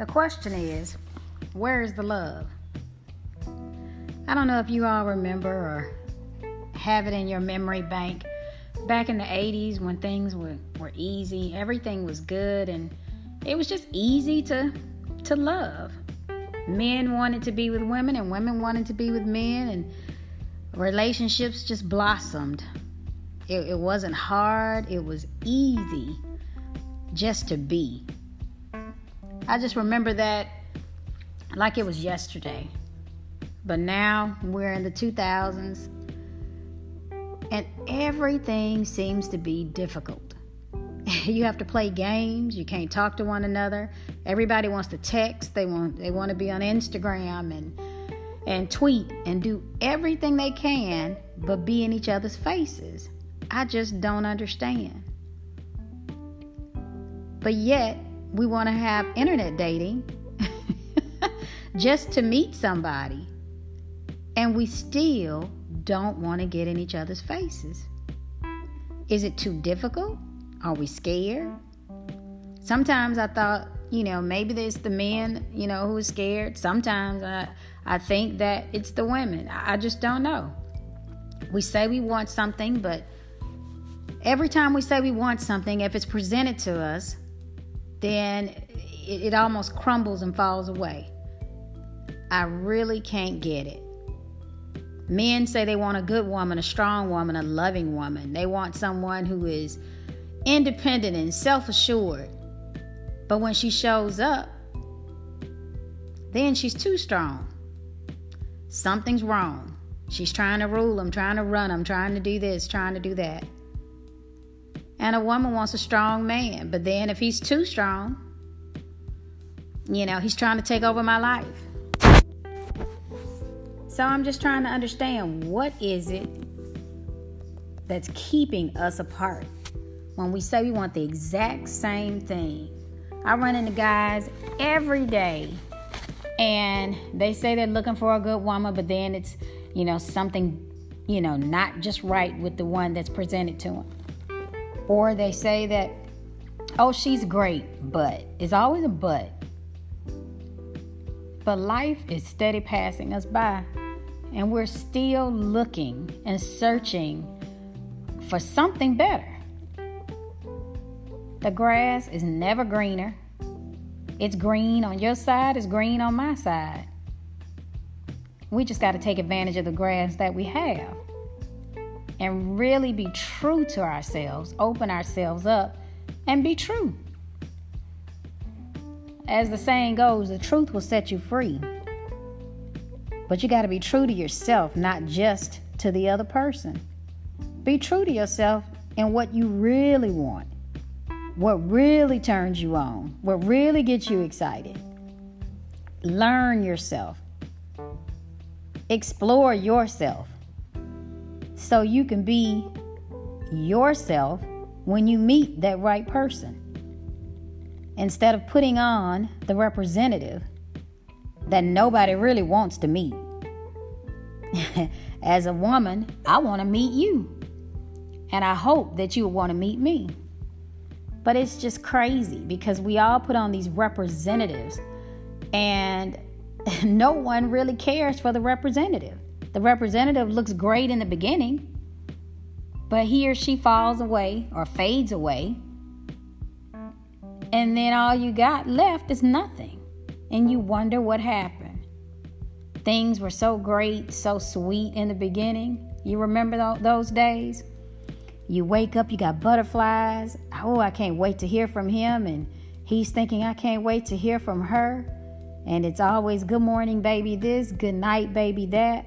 The question is, where is the love? I don't know if you all remember or have it in your memory bank. Back in the 80s when things were, were easy, everything was good, and it was just easy to, to love. Men wanted to be with women, and women wanted to be with men, and relationships just blossomed. It, it wasn't hard, it was easy just to be. I just remember that like it was yesterday. But now we're in the 2000s and everything seems to be difficult. you have to play games, you can't talk to one another. Everybody wants to text, they want they want to be on Instagram and and tweet and do everything they can but be in each other's faces. I just don't understand. But yet, we want to have internet dating just to meet somebody. And we still don't want to get in each other's faces. Is it too difficult? Are we scared? Sometimes I thought, you know, maybe it's the men, you know, who are scared. Sometimes I, I think that it's the women. I just don't know. We say we want something, but every time we say we want something, if it's presented to us, then it, it almost crumbles and falls away. I really can't get it. Men say they want a good woman, a strong woman, a loving woman. They want someone who is independent and self assured. But when she shows up, then she's too strong. Something's wrong. She's trying to rule them, trying to run them, trying to do this, trying to do that. And a woman wants a strong man. But then if he's too strong, you know, he's trying to take over my life. So I'm just trying to understand what is it that's keeping us apart when we say we want the exact same thing. I run into guys every day and they say they're looking for a good woman, but then it's, you know, something, you know, not just right with the one that's presented to them. Or they say that, oh, she's great, but it's always a but. But life is steady passing us by, and we're still looking and searching for something better. The grass is never greener. It's green on your side, it's green on my side. We just got to take advantage of the grass that we have and really be true to ourselves, open ourselves up, and be true. As the saying goes, the truth will set you free. But you got to be true to yourself, not just to the other person. Be true to yourself and what you really want, what really turns you on, what really gets you excited. Learn yourself, explore yourself so you can be yourself when you meet that right person. Instead of putting on the representative that nobody really wants to meet. As a woman, I want to meet you. And I hope that you want to meet me. But it's just crazy because we all put on these representatives and no one really cares for the representative. The representative looks great in the beginning, but he or she falls away or fades away. And then all you got left is nothing. And you wonder what happened. Things were so great, so sweet in the beginning. You remember those days? You wake up, you got butterflies. Oh, I can't wait to hear from him. And he's thinking, I can't wait to hear from her. And it's always good morning, baby, this, good night, baby, that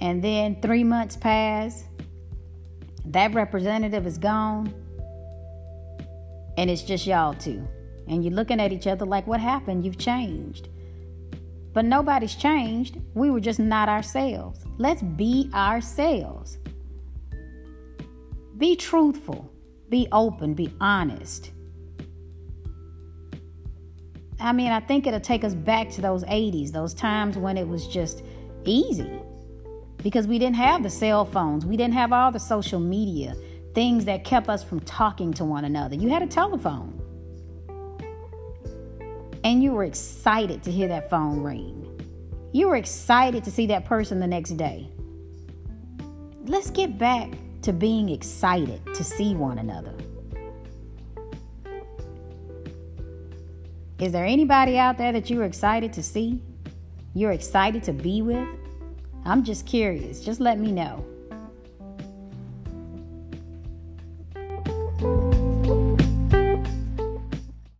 and then three months pass, that representative is gone, and it's just y'all two. And you're looking at each other like, what happened? You've changed. But nobody's changed. We were just not ourselves. Let's be ourselves. Be truthful, be open, be honest. I mean, I think it'll take us back to those 80s, those times when it was just easy because we didn't have the cell phones, we didn't have all the social media, things that kept us from talking to one another. You had a telephone. and you were excited to hear that phone ring. You were excited to see that person the next day. Let's get back to being excited to see one another. Is there anybody out there that you're excited to see? You're excited to be with? I'm just curious. Just let me know.